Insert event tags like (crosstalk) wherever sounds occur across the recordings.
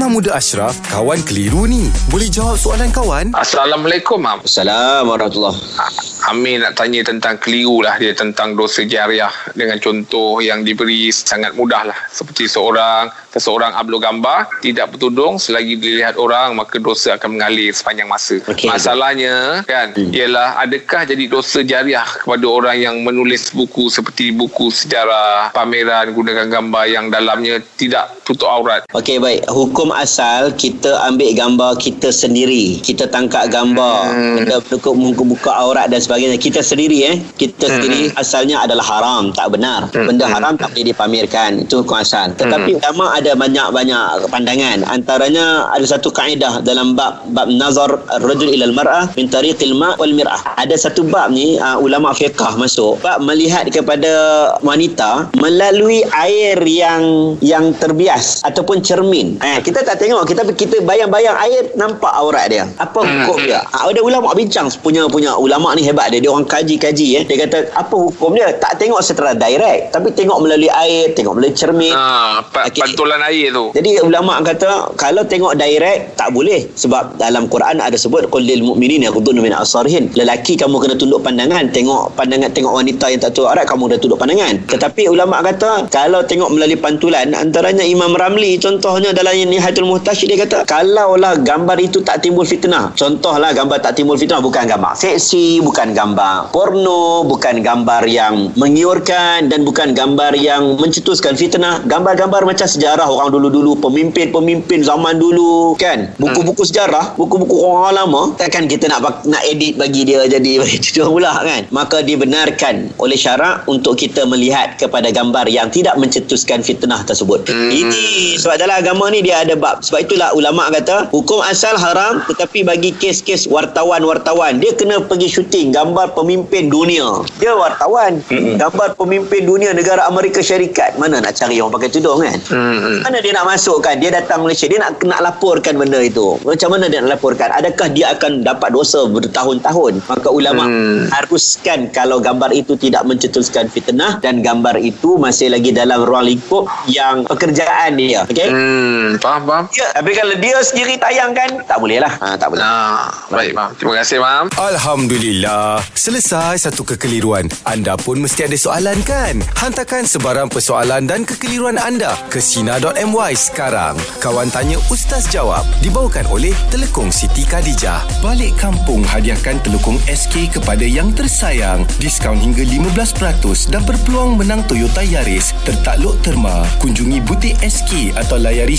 Imam Muda Ashraf, kawan keliru ni. Boleh jawab soalan kawan? Assalamualaikum, Mam. Assalamualaikum warahmatullahi Amin nak tanya tentang keliru lah dia tentang dosa jariah dengan contoh yang diberi sangat mudah lah. Seperti seorang, seseorang upload gambar, tidak bertudung selagi dilihat orang maka dosa akan mengalir sepanjang masa. Okey. Masalahnya kan, hmm. ialah adakah jadi dosa jariah kepada orang yang menulis buku seperti buku sejarah pameran gunakan gambar yang dalamnya tidak tutup aurat. Okey baik, hukum asal kita ambil gambar kita sendiri. Kita tangkap gambar, Hmm. kita buka muka buka aurat dan sebagainya. Kita sendiri eh, kita Hmm. sendiri asalnya adalah haram, tak benar. Hmm. Benda Hmm. haram tak boleh dipamerkan. Itu hukum asal. Tetapi ulama ada banyak-banyak pandangan. Antaranya ada satu kaedah dalam bab bab nazar ar-rajul ila al-mar'ah min tariqil ma' wal mir'ah. Ada satu bab ni uh, ulama fiqh masuk. Bab melihat kepada wanita melalui air yang yang terbias ataupun cermin. Eh, kita tak tengok, kita kita bayang-bayang air nampak aurat dia. Apa hukum dia? Ada ulama bincang punya punya ulama ni hebat dia. Dia orang kaji-kaji eh. Dia kata apa hukum dia? Tak tengok secara direct, tapi tengok melalui air, tengok melalui cermin. Ha, pa- Okey. pantulan air tu. Jadi ulama kata kalau tengok direct tak boleh sebab dalam Quran ada sebut qul lil mu'minina yaghdhunna min absarihin. Lelaki kamu kena tunduk pandangan, tengok pandangan tengok wanita yang tak tutup aurat kamu dah tunduk pandangan. Tetapi ulama kata kalau tengok melalui pantulan antaranya Imam Ramli contohnya dalam Nihayatul Muhtasyid dia kata kalaulah gambar itu tak timbul fitnah. Contohlah gambar tak timbul fitnah bukan gambar seksi, bukan gambar porno, bukan gambar yang mengiurkan dan bukan gambar yang mencetuskan fitnah. Gambar-gambar macam sejarah orang dulu-dulu, pemimpin-pemimpin zaman dulu kan. Buku-buku sejarah, buku-buku orang lama, takkan kita nak nak edit bagi dia jadi (laughs) itu pula kan. Maka dibenarkan oleh syarak untuk kita melihat kepada gambar yang tidak mencetuskan fitnah tersebut. Hmm. Ini sebab dalam agama ni dia ada bab. Sebab itulah ulama kata hukum asal haram tetapi bagi kes-kes wartawan-wartawan dia kena pergi syuting gambar pemimpin dunia. Dia wartawan. Gambar pemimpin dunia negara Amerika Syarikat. Mana nak cari orang pakai tudung kan? Hmm. Mana dia nak masukkan? Dia datang Malaysia. Dia nak nak laporkan benda itu. Macam mana dia nak laporkan? Adakah dia akan dapat dosa bertahun-tahun? Maka ulama Hmm. haruskan kalau gambar itu tidak mencetuskan fitnah dan gambar itu masih lagi dalam ruang lingkup yang pekerjaan dia. Okey? Hmm, faham, faham. Ya, tapi kalau dia sendiri tayangkan, tak boleh lah. Ha, tak boleh. Nah, baik, Mam. Terima kasih, Mam. Alhamdulillah. Selesai satu kekeliruan. Anda pun mesti ada soalan kan? Hantarkan sebarang persoalan dan kekeliruan anda ke Sina.my sekarang. Kawan Tanya Ustaz Jawab dibawakan oleh Telekong Siti Khadijah. Balik kampung hadiahkan Telekong SK kepada yang tersayang. Diskaun hingga 15% dan berpeluang menang Toyota Yaris. Tertakluk terma. Kunjungi butik SK atau layari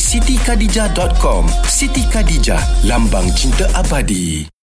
sitikadijah.com. Siti Khadijah, lambang cinta abadi.